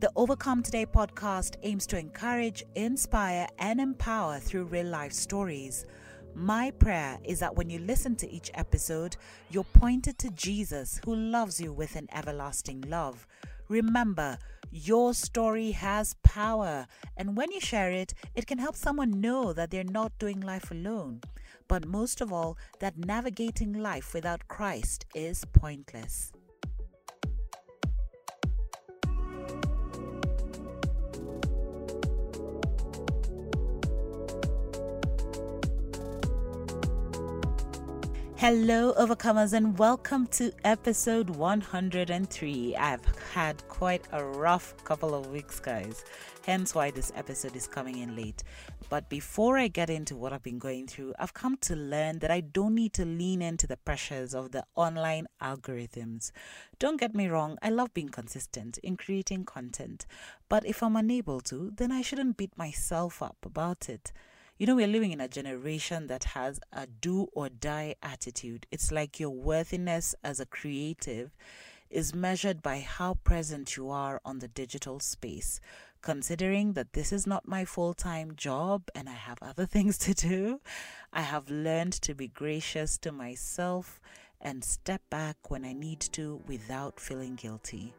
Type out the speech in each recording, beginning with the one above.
The Overcome Today podcast aims to encourage, inspire, and empower through real life stories. My prayer is that when you listen to each episode, you're pointed to Jesus who loves you with an everlasting love. Remember, your story has power, and when you share it, it can help someone know that they're not doing life alone. But most of all, that navigating life without Christ is pointless. Hello, overcomers, and welcome to episode 103. I've had quite a rough couple of weeks, guys, hence why this episode is coming in late. But before I get into what I've been going through, I've come to learn that I don't need to lean into the pressures of the online algorithms. Don't get me wrong, I love being consistent in creating content, but if I'm unable to, then I shouldn't beat myself up about it. You know, we're living in a generation that has a do or die attitude. It's like your worthiness as a creative is measured by how present you are on the digital space. Considering that this is not my full time job and I have other things to do, I have learned to be gracious to myself and step back when I need to without feeling guilty.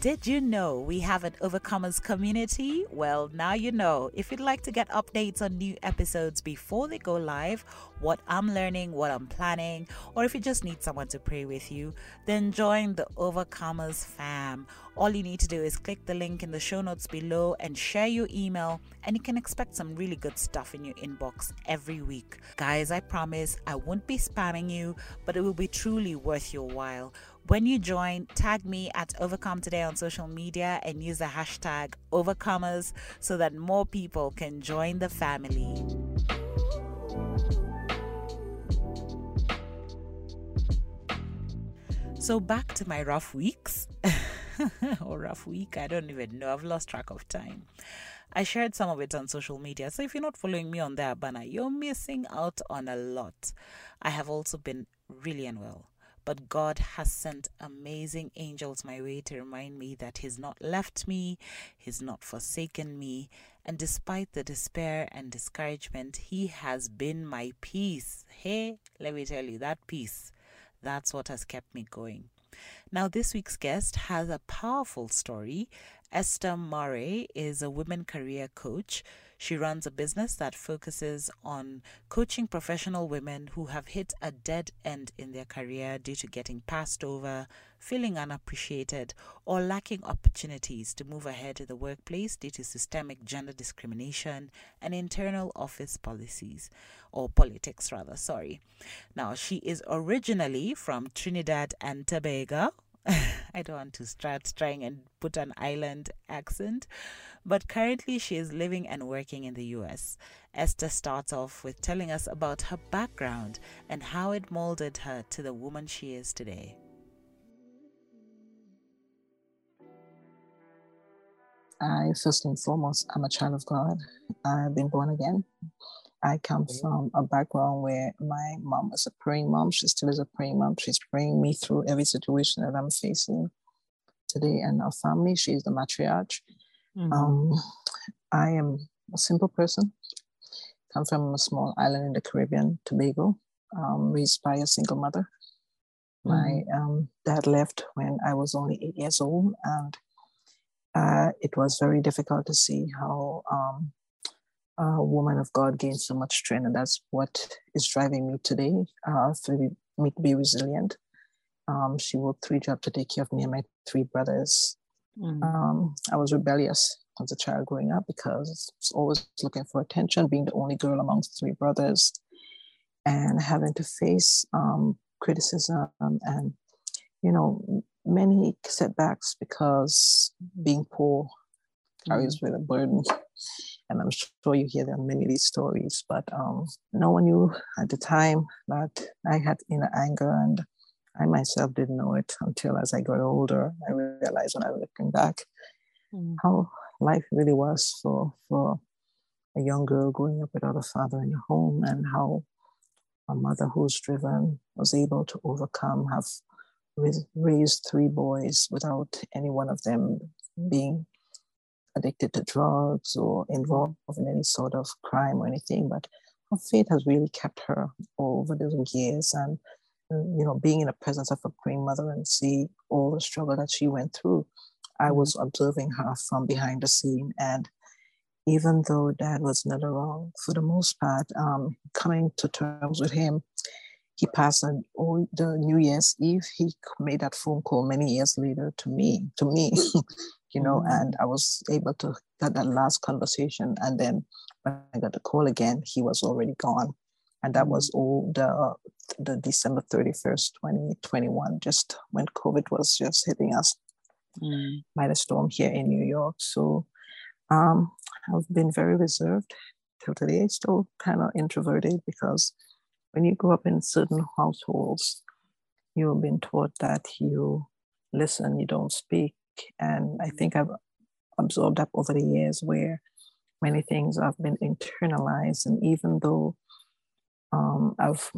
Did you know we have an Overcomers community? Well, now you know. If you'd like to get updates on new episodes before they go live, what I'm learning, what I'm planning, or if you just need someone to pray with you, then join the Overcomers fam. All you need to do is click the link in the show notes below and share your email, and you can expect some really good stuff in your inbox every week. Guys, I promise I won't be spamming you, but it will be truly worth your while. When you join, tag me at Overcome Today on social media and use the hashtag Overcomers so that more people can join the family. So, back to my rough weeks or rough week, I don't even know. I've lost track of time. I shared some of it on social media. So if you're not following me on there, banner, you're missing out on a lot. I have also been really unwell. But God has sent amazing angels my way to remind me that He's not left me, He's not forsaken me. And despite the despair and discouragement, He has been my peace. Hey, let me tell you, that peace, that's what has kept me going. Now, this week's guest has a powerful story. Esther Murray is a women career coach. She runs a business that focuses on coaching professional women who have hit a dead end in their career due to getting passed over, feeling unappreciated, or lacking opportunities to move ahead in the workplace due to systemic gender discrimination and internal office policies, or politics rather, sorry. Now, she is originally from Trinidad and Tobago, I don't want to start trying and put an island accent, but currently she is living and working in the US. Esther starts off with telling us about her background and how it molded her to the woman she is today. I, first and foremost, I'm a child of God. I've been born again. I come from a background where my mom was a praying mom. She still is a praying mom. She's praying me through every situation that I'm facing today and our family. She's the matriarch. Mm-hmm. Um, I am a simple person. Come from a small island in the Caribbean, Tobago, um, raised by a single mother. Mm-hmm. My um, dad left when I was only eight years old, and uh, it was very difficult to see how um, a woman of God gains so much strength, and that's what is driving me today uh, for me to be resilient. Um, she worked three jobs to take care of me and my three brothers. Mm-hmm. Um, I was rebellious as a child growing up because I was always looking for attention, being the only girl amongst three brothers, and having to face um, criticism and, you know, many setbacks because being poor carries mm-hmm. with a burden and I'm sure you hear many of these stories, but um, no one knew at the time that I had inner anger, and I myself didn't know it until as I got older, I realized when I was looking back mm. how life really was for for a young girl growing up without a father in the home, and how a mother who's driven was able to overcome, have raised three boys without any one of them being addicted to drugs or involved in any sort of crime or anything. But her faith has really kept her over those years. And, you know, being in the presence of a grandmother and see all the struggle that she went through, I mm-hmm. was observing her from behind the scene. And even though dad was not around for the most part, um, coming to terms with him, he passed on oh, the New Year's Eve. He made that phone call many years later to me, to me, you know, mm-hmm. and I was able to get that last conversation. And then when I got the call again, he was already gone. And that was mm-hmm. all the the December 31st, 2021, just when COVID was just hitting us mm. by the storm here in New York. So um, I've been very reserved till today, still kind of introverted because when you grow up in certain households, you've been taught that you listen, you don't speak. And I think I've absorbed that over the years where many things have been internalized. And even though um, I've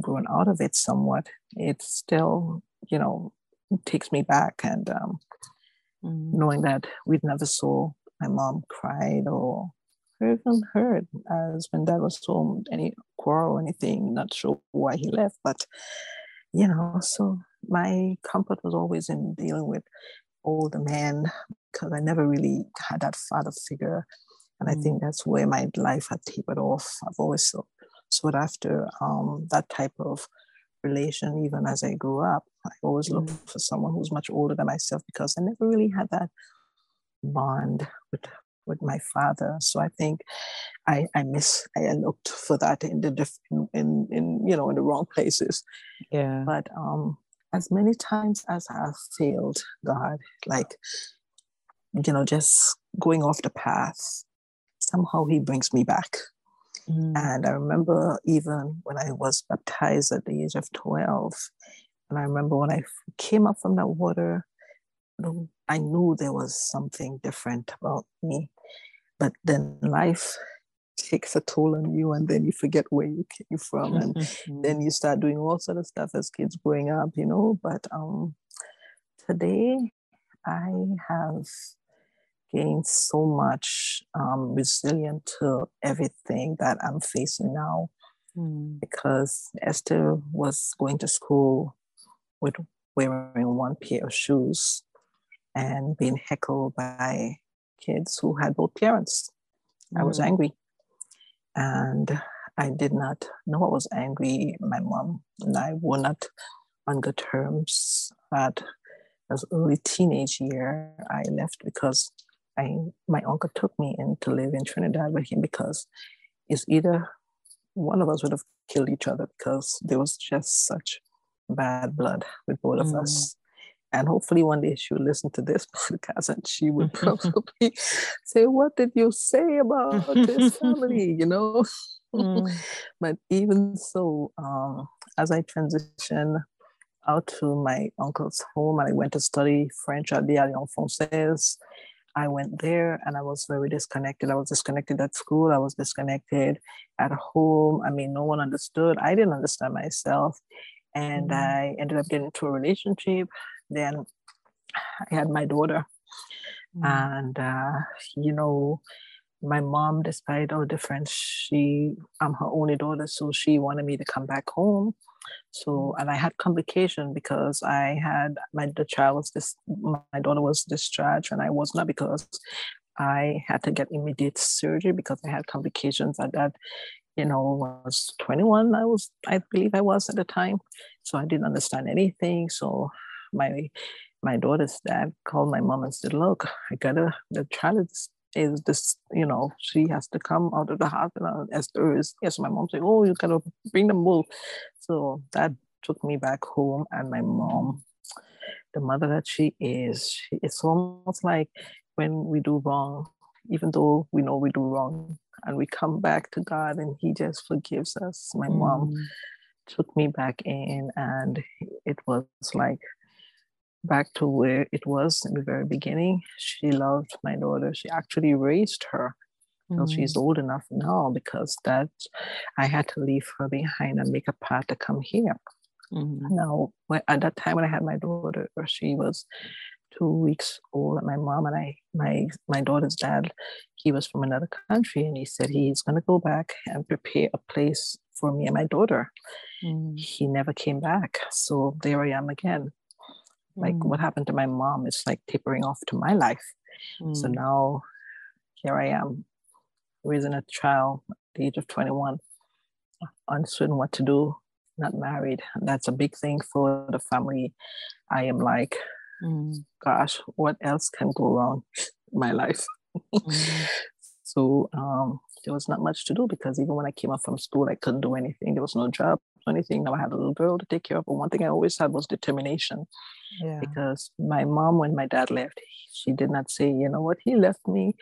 grown out of it somewhat, it still, you know, takes me back. And um, mm. knowing that we never saw my mom cried or even heard as when dad was home any quarrel or anything not sure why he left but you know so my comfort was always in dealing with older men because i never really had that father figure and mm. i think that's where my life had tapered off i've always sought, sought after um, that type of relation even as i grew up i always looked mm. for someone who's much older than myself because i never really had that bond with with my father. So I think I I miss I looked for that in the different in in you know in the wrong places. Yeah. But um as many times as I've failed God, like you know, just going off the path, somehow he brings me back. Mm. And I remember even when I was baptized at the age of 12, and I remember when I came up from that water, I knew there was something different about me. But then life takes a toll on you and then you forget where you came from and mm-hmm. then you start doing all sort of stuff as kids growing up, you know. But um today I have gained so much um, resilient to everything that I'm facing now. Mm. Because Esther was going to school with wearing one pair of shoes and being heckled by kids who had both parents. Mm. I was mm. angry. And I did not know I was angry. My mom and I were not on good terms. At as early teenage year, I left because I my uncle took me in to live in Trinidad with him because it's either one of us would have killed each other because there was just such bad blood with both of mm. us. And hopefully one day she'll listen to this podcast and she would probably say, What did you say about this family? You know? Mm. but even so, um, as I transition out to my uncle's home and I went to study French at the Alliance Francaise, I went there and I was very disconnected. I was disconnected at school. I was disconnected at home. I mean, no one understood. I didn't understand myself. And mm. I ended up getting into a relationship then I had my daughter. Mm. And, uh, you know, my mom, despite all the difference, she, I'm her only daughter, so she wanted me to come back home. So, mm. and I had complication because I had my the child was this, my daughter was discharged, and I was not because I had to get immediate surgery because I had complications at that you know, I was 21. I was, I believe I was at the time. So I didn't understand anything. So my my daughter's dad called my mom and said, "Look, I gotta the child is, is this, you know, she has to come out of the hospital as there is." Yes, my mom said, "Oh, you gotta bring them both." So that took me back home, and my mom, the mother that she is, she, it's almost like when we do wrong, even though we know we do wrong, and we come back to God, and He just forgives us. My mm. mom took me back in, and it was like back to where it was in the very beginning. She loved my daughter. She actually raised her. So mm. she's old enough now because that I had to leave her behind and make a path to come here. Mm-hmm. Now, when, at that time when I had my daughter, she was two weeks old. My mom and I, my my daughter's dad, he was from another country, and he said he's going to go back and prepare a place for me and my daughter. Mm. He never came back, so there I am again. Like mm. what happened to my mom is like tapering off to my life. Mm. So now, here I am, raising a child at the age of twenty one, uncertain what to do, not married. That's a big thing for the family. I am like, mm. gosh, what else can go wrong in my life? mm. So um, there was not much to do because even when I came up from school, I couldn't do anything. There was no job anything. Now I had a little girl to take care of. But one thing I always had was determination. Yeah. Because my mom, when my dad left, she did not say, you know what, he left me.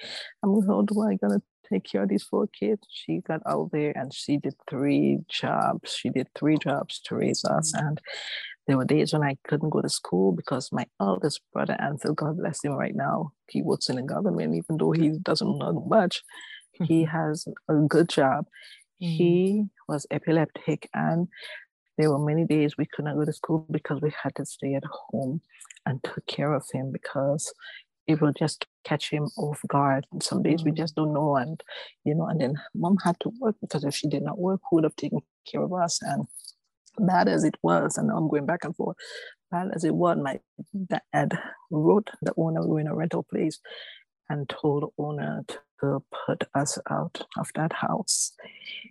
I'm how do I gonna take care of these four kids. She got out there and she did three jobs. She did three jobs to raise us. Mm-hmm. And there were days when I couldn't go to school because my eldest brother, Ansel, God bless him right now, he works in the government, even though he doesn't know much. he has a good job. Mm-hmm. He was epileptic and there were many days we could not go to school because we had to stay at home and took care of him because it will just catch him off guard. And some days we just don't know. And, you know, and then mom had to work because if she did not work, who would have taken care of us? And bad as it was, and I'm going back and forth, bad as it was, my dad wrote the owner, we were in a rental place, and told owner to put us out of that house.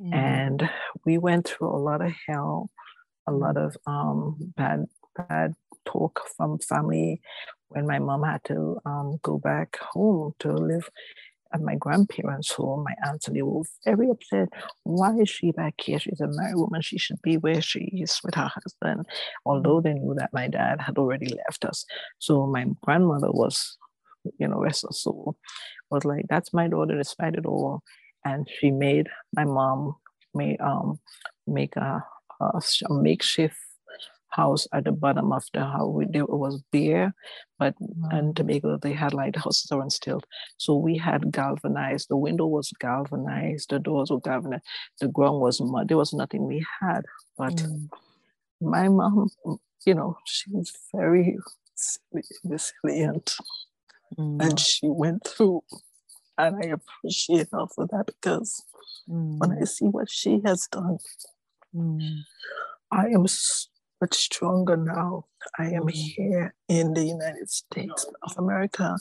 Mm-hmm. And we went through a lot of hell, a lot of um, bad, bad talk from family when my mom had to um, go back home to live at my grandparents' home, my aunts and they were very upset. Why is she back here? She's a married woman. She should be where she is with her husband. Although they knew that my dad had already left us. So my grandmother was, you know, rest her soul, was like, that's my daughter despite it all. And she made my mom may um make a, a makeshift house at the bottom of the house. There was bare, but mm-hmm. and Tobago they had like the houses are stilt. So we had galvanized. The window was galvanized. The doors were galvanized. The ground was mud. There was nothing we had. But mm. my mom, you know, she was very resilient, mm. and she went through. And I appreciate her for that because mm. when I see what she has done, mm. I am much stronger now. I am mm. here in the United States of America,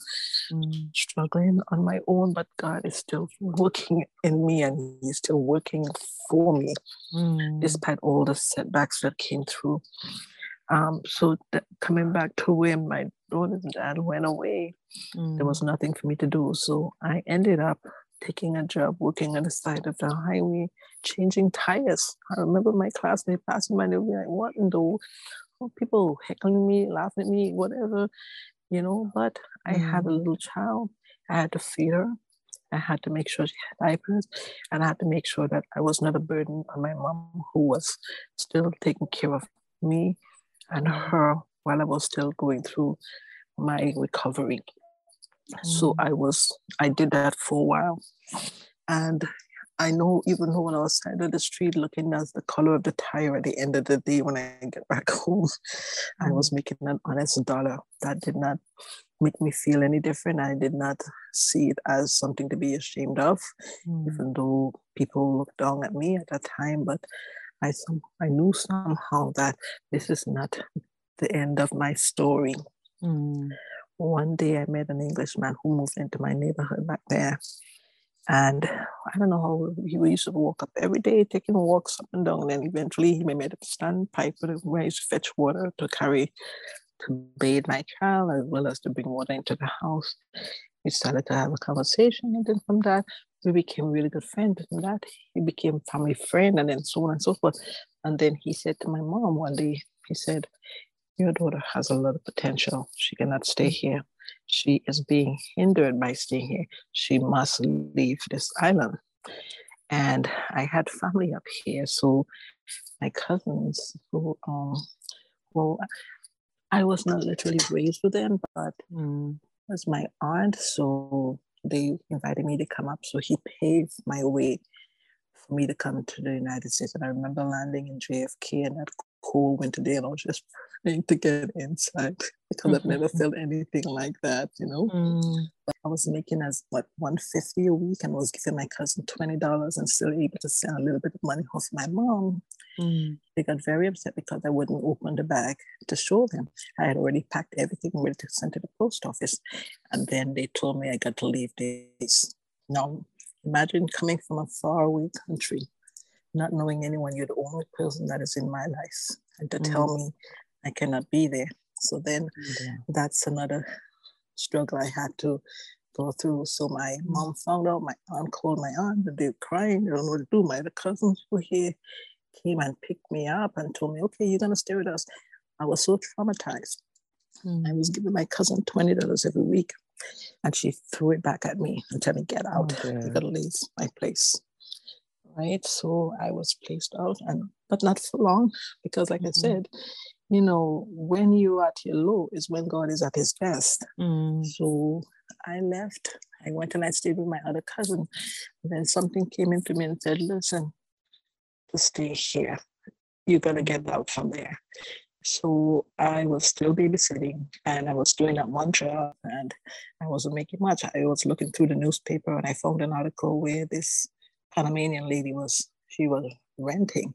mm. struggling on my own, but God is still working in me and He's still working for me, mm. despite all the setbacks that came through. Um, so coming back to where my daughter's dad went away, there was mm. nothing for me to do. So I ended up taking a job working on the side of the highway, changing tires. I remember my classmate passing by, they would be like, what in the oh, people heckling me, laughing at me, whatever, you know. But I mm. had a mm. little child. I had to feed her. I had to make sure she had diapers, and I had to make sure that I was not a burden on my mom, who was still taking care of me and mm. her while I was still going through my recovery. So mm. I was, I did that for a while. And I know even though when I was side of the street looking at the color of the tire at the end of the day when I get back home, I was mm. making an honest dollar. That did not make me feel any different. I did not see it as something to be ashamed of, mm. even though people looked down at me at that time. But I, some, I knew somehow that this is not the end of my story. Mm one day I met an Englishman who moved into my neighborhood back there. And I don't know how he used to walk up every day, taking walks up and down. And then eventually he made a standpipe where he used to fetch water to carry to bathe my child as well as to bring water into the house. We started to have a conversation, and then from that, we became really good friends. From that, he became family friend, and then so on and so forth. And then he said to my mom one day, he said, your daughter has a lot of potential. She cannot stay mm. here. She is being hindered by staying here. She must leave this island. And I had family up here. So my cousins who um well I was not literally raised with them, but mm. was my aunt. So they invited me to come up. So he paved my way for me to come to the United States. And I remember landing in JFK and that cold winter day, and I was just praying to get inside because mm-hmm. I've never mm-hmm. felt anything like that, you know. Mm. But I was making as what 150 a week and was giving my cousin $20 and still able to send a little bit of money off my mom. Mm. They got very upset because I wouldn't open the bag to show them. I had already packed everything ready to send to the post office. And then they told me I got to leave this. Now, imagine coming from a faraway country, not knowing anyone. You're the only person that is in my life. And to mm. tell me I cannot be there. So then yeah. that's another struggle I had to go through. So my mm. mom found out, my aunt called my aunt, they're crying, they don't know what to do. My other cousins were here came and picked me up and told me, okay, you're going to stay with us. I was so traumatized. Mm. I was giving my cousin $20 every week and she threw it back at me and told me, get out, okay. you got to leave my place. Right. So I was placed out and, but not for long because like mm-hmm. I said, you know, when you're at your low is when God is at his best. Mm. So I left. I went and I stayed with my other cousin. And then something came into me and said, listen, to stay here. You got to get out from there. So I was still babysitting and I was doing that one job and I wasn't making much. I was looking through the newspaper and I found an article where this Panamanian lady was, she was renting.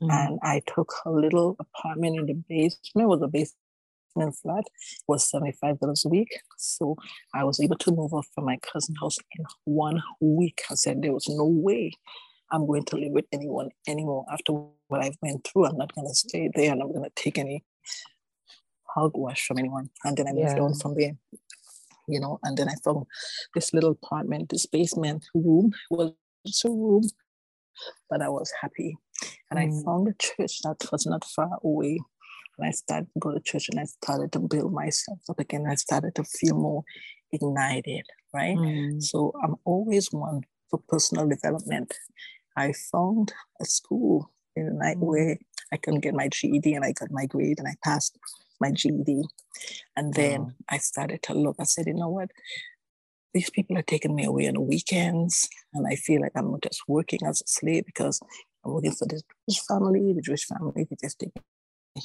Mm-hmm. And I took a little apartment in the basement, it was a basement flat, it was $75 a week. So I was able to move off from my cousin's house in one week. I said there was no way I'm going to live with anyone anymore. After what I've went through, I'm not going to stay there and I'm going to take any hogwash from anyone. And then I moved yeah. on from there, you know, and then I found this little apartment, this basement room was a room, but I was happy. And mm. I found a church that was not far away. And I started to go to church and I started to build myself up again. I started to feel more ignited, right? Mm. So I'm always one for personal development. I found a school in the night mm. where I can get my GED and I got my grade and I passed my GED. And then wow. I started to look, I said, you know what? These people are taking me away on the weekends and I feel like I'm just working as a slave because I'm working for this Jewish family, the Jewish family, they just take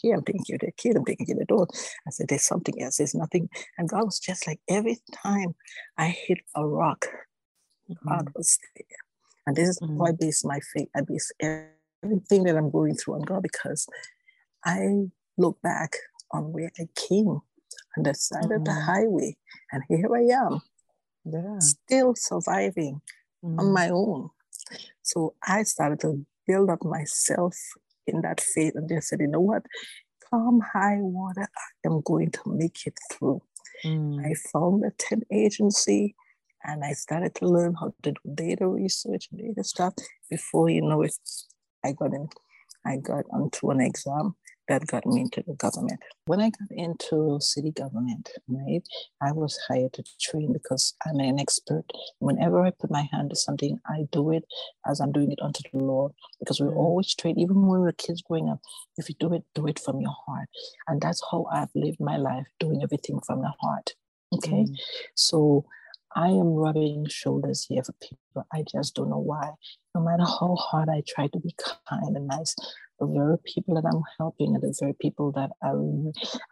here, I'm taking care of their kid, I'm taking care of their dog. I said, there's something else, there's nothing. And God was just like, every time I hit a rock, God was there. And this is mm. how I base my faith. I base everything that I'm going through on God because I look back on where I came on the side mm. of the mm. highway, and here I am, yeah. still surviving mm. on my own. So I started to build up myself in that faith and just said, you know what? Come high water, I am going to make it through. Mm. I found a tent agency and I started to learn how to do data research, data stuff. Before you know it, I got in, I got onto an exam that got me into the government. When I got into city government, right, I was hired to train because I'm an expert. Whenever I put my hand to something, I do it as I'm doing it unto the Lord because we mm. always train, even when we were kids growing up, if you do it, do it from your heart. And that's how I've lived my life, doing everything from the heart. Okay. Mm. So I am rubbing shoulders here for people. I just don't know why. No matter how hard I try to be kind and nice, the very people that I'm helping are the very people that are,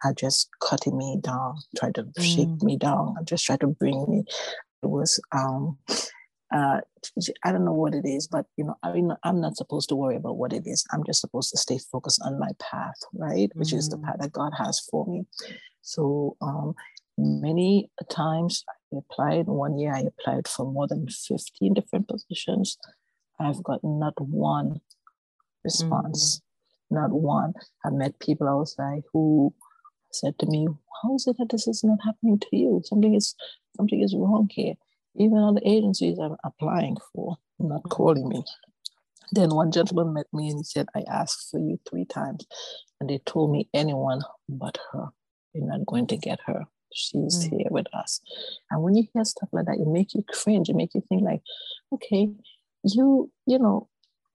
are just cutting me down, trying to mm. shake me down, and just try to bring me. It was um uh, I don't know what it is, but you know, I mean, I'm not supposed to worry about what it is. I'm just supposed to stay focused on my path, right? Which mm. is the mm. path that God has for me. So um, many times I applied. One year I applied for more than 15 different positions. I've got not one response, mm-hmm. not one. I've met people outside who said to me, How is it that this is not happening to you? Something is something is wrong here. Even other agencies I'm applying for, not mm-hmm. calling me. Then one gentleman met me and he said, I asked for you three times. And they told me anyone but her. You're not going to get her she's mm. here with us. And when you hear stuff like that, it make you cringe. It make you think like, okay, you, you know,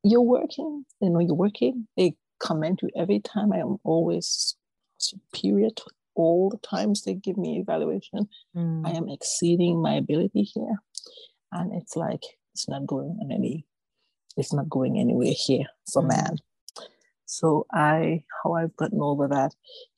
you're working, you know, you're working. They commend you every time. I am always superior to all the times they give me evaluation. Mm. I am exceeding my ability here. And it's like, it's not going on any it's not going anywhere here for Mm. man. So I how I've gotten over that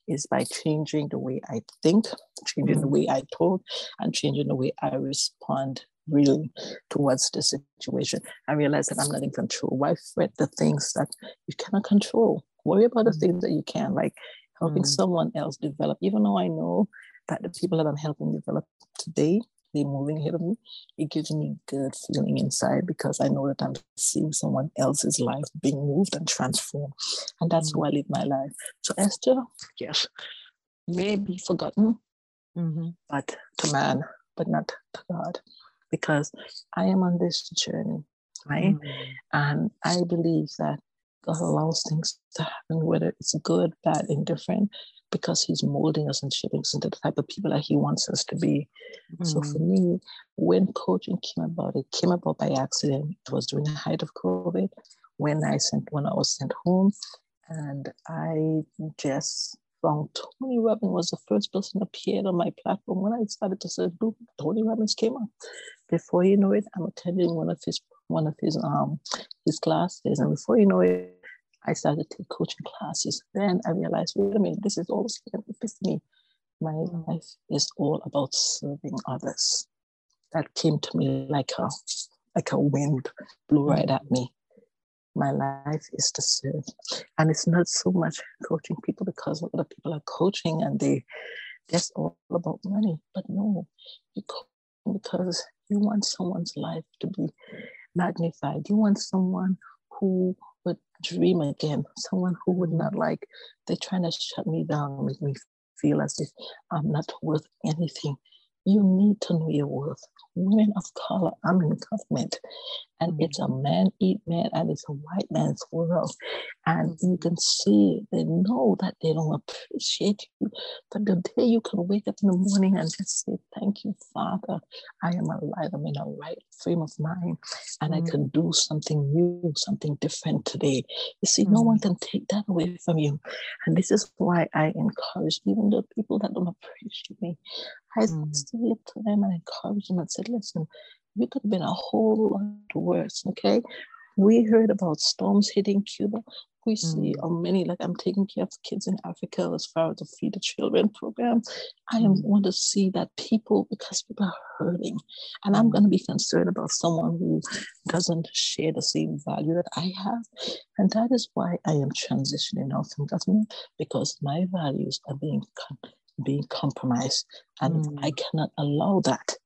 is by changing the way I think, changing the Mm. way I talk, and changing the way I respond really towards the situation. I realize that I'm not in control. Why fret the things that you cannot control? Worry about the Mm. things that you can, like helping Mm. someone else develop. Even though I know that the people that I'm helping develop today, moving ahead of me, it gives me good feeling inside because I know that I'm seeing someone else's life being moved and transformed. And that's Mm. how I live my life. So Esther, yes, may be forgotten, Mhm. but to man, but not to God. Because I am on this journey, right? Mm. And I believe that God allows things to happen, whether it's good, bad, indifferent, because He's molding us and shaping us into the type of people that He wants us to be. So for Mm. me, when coaching came about, it came about by accident. It was during the height of COVID when I sent when I was sent home, and I just found Tony Robbins was the first person appeared on my platform. When I started to search, boom, Tony Robbins came up. Before you know it, I'm attending one of his one of his um his classes, and before you know it, I started to take coaching classes. Then I realized, wait a minute, this is like an epiphany. My life is all about serving others. That came to me like a like a wind blew right at me. My life is to serve. And it's not so much coaching people because other people are coaching and they that's all about money. But no, you because you want someone's life to be magnified. You want someone who would dream again, someone who would not like, they're trying to shut me down, make me feel as if I'm not worth anything. You need to know your worth. Women of color, I'm in government, and Mm. it's a man eat man, and it's a white man's world. And you Mhm. can see they know that they don't appreciate you. But the day you can wake up in the morning and just say, Thank you, Father, I am alive, I'm in a right frame of mind, and I Mm. can do something new, something different today. You see, no one can take that away from you. And this is why I encourage even the people that don't appreciate me. I Mm. still look to them and encourage them and said, listen, you could have been a whole lot worse, okay? We heard about storms hitting Cuba. We see Mm. how many, like I'm taking care of kids in Africa as far as the Feed the Children program. I am Mm. want to see that people, because people are hurting, and I'm Mm. going to be concerned about someone who doesn't share the same value that I have. And that is why I am transitioning out from government because my values are being com- being compromised, and I Mm. cannot allow that.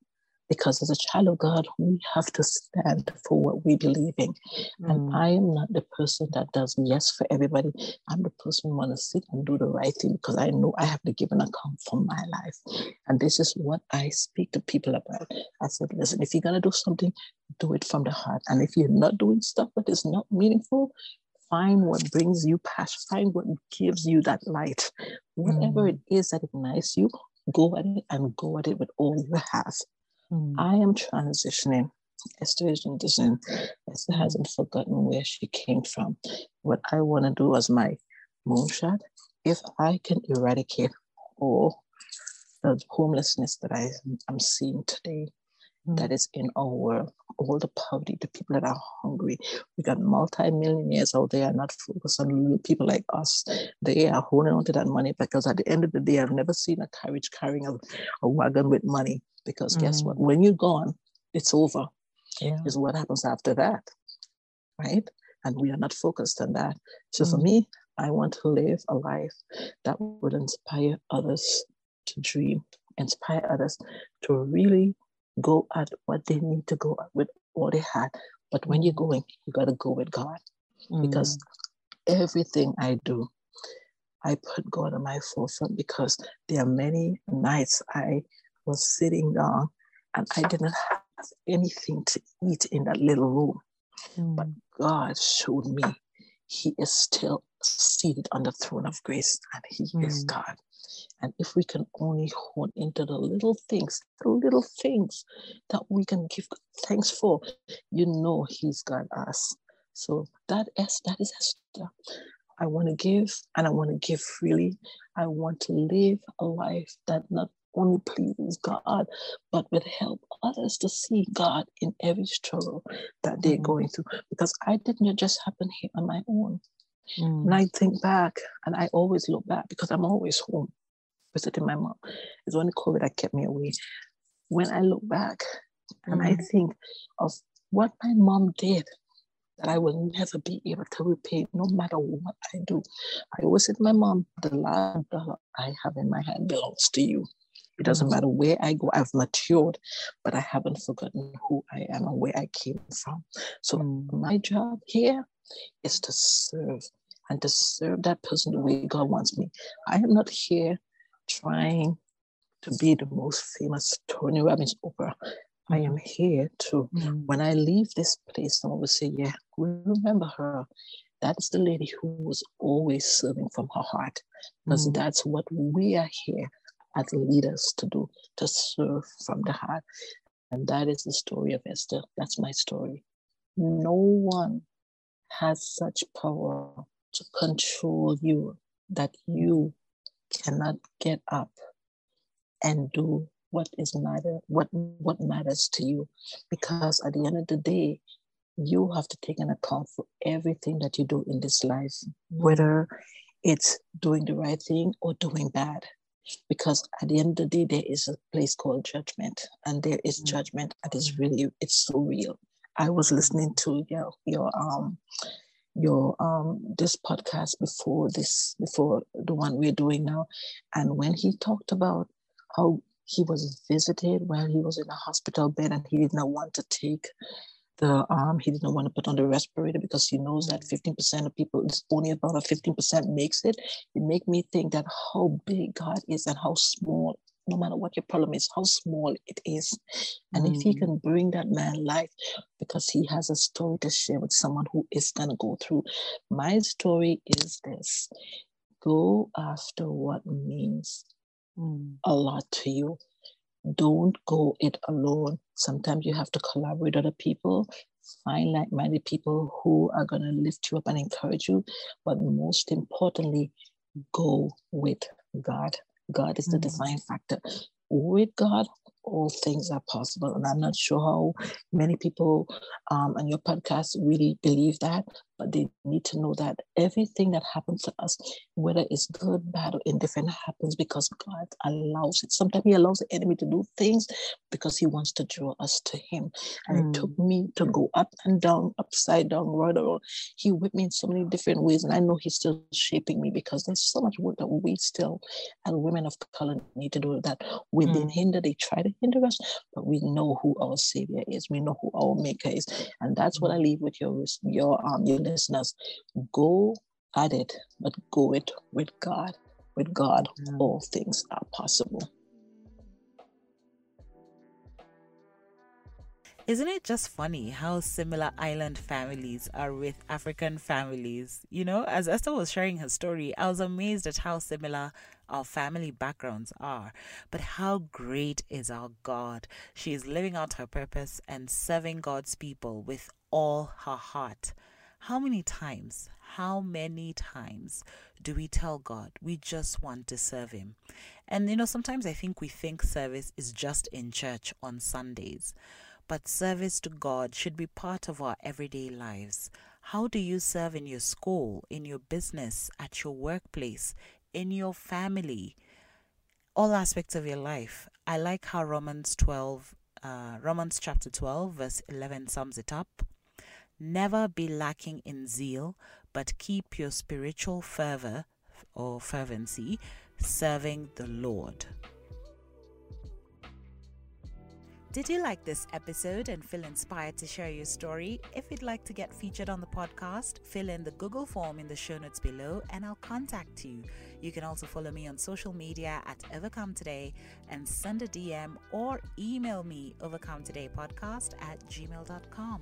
Because as a child of God, we have to stand for what we believe in. And Mm. I am not the person that does yes for everybody. I'm the person who want to sit and do the right thing because I know I have to give an account for my life. And this is what I speak to people about. I said, listen, if you're going to do something, do it from the heart. And if you're not doing stuff that is not meaningful, find what brings you passion, find what gives you that light. Whatever it is that ignites you, go at it and go at it with all you have. Mm. I am transitioning. Esther is transitioning. Esther Mm. hasn't forgotten where she came from. What I want to do as my moonshot, if I can eradicate all the homelessness that I am seeing today, Mm. that is in our world, all the poverty, the people that are hungry. We got multi-millionaires out there not focused on people like us. They are holding on to that money because at the end of the day, I've never seen a carriage carrying a, a wagon with money. Because guess what? When you're gone, it's over. Yeah. Is what happens after that. Right? And we are not focused on that. So for Mm. me, I want to live a life that would inspire others to dream, inspire others to really go at what they need to go at with what they had. But when you're going, you got to go with God because everything I do, I put God on my forefront because there are many nights I was sitting down and I didn't have anything to eat in that little room. But Mm. God showed me He is still seated on the throne of grace and He is Mm. God. And if we can only hone into the little things, the little things that we can give thanks for, you know He's got us. So that is that is Esther. I want to give and I want to give freely. I want to live a life that not only pleases God, but would help others to see God in every struggle that they're mm. going through. Because I didn't just happen here on my own. Mm. When I think back, and I always look back because I'm always home visiting my mom. It's only COVID that kept me away. When I look back mm. and I mm. think of what my mom did that I will never be able to repay no matter what I do. I always said to my mom, the last dollar I have in my hand belongs to you. It doesn't mm. matter where I go, I've matured, but I haven't forgotten who I am and where I came from. So mm. my job here is to serve and to serve that person the way God wants me. I am not here trying to be the most famous Tony Robbins Oprah. I am here to, mm. when I leave this place, someone will say, Yeah, remember her. That's the lady who was always serving from her heart. Because mm. that's what we are here as leaders to do, to serve from the heart. And that is the story of Esther. That's my story. No one has such power to control you that you cannot get up and do what is matter what what matters to you. Because at the end of the day you have to take an account for everything that you do in this life whether it's doing the right thing or doing bad. Because at the end of the day there is a place called judgment and there is mm. judgment that is really it's so real. I was listening to your your um your um this podcast before this before the one we're doing now. And when he talked about how he was visited while he was in a hospital bed and he did not want to take the um he didn't want to put on the respirator because he knows that 15% of people it's only about a 15% makes it. It make me think that how big god is and how small no matter what your problem is how small it is and mm. if he can bring that man life because he has a story to share with someone who is going to go through my story is this go after what means mm. a lot to you. Don't go it alone. Sometimes you have to collaborate with other people, find like minded people who are going to lift you up and encourage you. But most importantly, go with God. God is the mm. defining factor. With God, all things are possible. And I'm not sure how many people um, on your podcast really believe that, but they need to know that everything that happens to us, whether it's good, bad, or indifferent, happens because God allows it. Sometimes He allows the enemy to do things because He wants to draw us to Him. And mm. it took mm. me to go up and down, upside down, right around. He whipped me in so many different ways. And I know He's still shaping me because there's so much work that we still, as women of color, need to do that. We've mm. been hindered. They try to hinder us, but we know who our Savior is. We know who our Maker is. And that's what I mm. leave with your, your, um, your listeners, go at it, but go it with God. With God, mm. all things are possible. Isn't it just funny how similar island families are with African families? You know, as Esther was sharing her story, I was amazed at how similar our family backgrounds are. But how great is our God? She is living out her purpose and serving God's people with all her heart. How many times, how many times do we tell God we just want to serve Him? And you know, sometimes I think we think service is just in church on Sundays, but service to God should be part of our everyday lives. How do you serve in your school, in your business, at your workplace, in your family, all aspects of your life? I like how Romans 12, uh, Romans chapter 12, verse 11 sums it up. Never be lacking in zeal, but keep your spiritual fervor or fervency serving the Lord. Did you like this episode and feel inspired to share your story? If you'd like to get featured on the podcast, fill in the Google form in the show notes below and I'll contact you. You can also follow me on social media at Overcome Today and send a DM or email me overcometodaypodcast at gmail.com.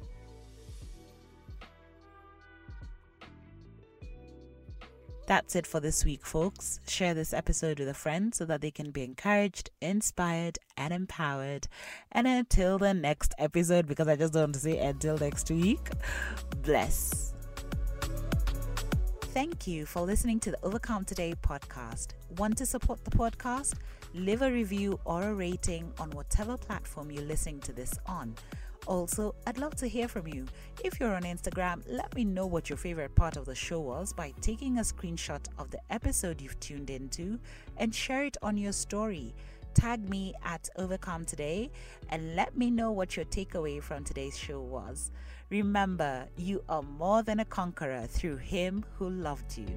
That's it for this week, folks. Share this episode with a friend so that they can be encouraged, inspired, and empowered. And until the next episode, because I just don't want to say until next week, bless. Thank you for listening to the Overcome Today podcast. Want to support the podcast? Leave a review or a rating on whatever platform you're listening to this on. Also, I'd love to hear from you. If you're on Instagram, let me know what your favorite part of the show was by taking a screenshot of the episode you've tuned into and share it on your story. Tag me at Overcome Today and let me know what your takeaway from today's show was. Remember, you are more than a conqueror through Him who loved you.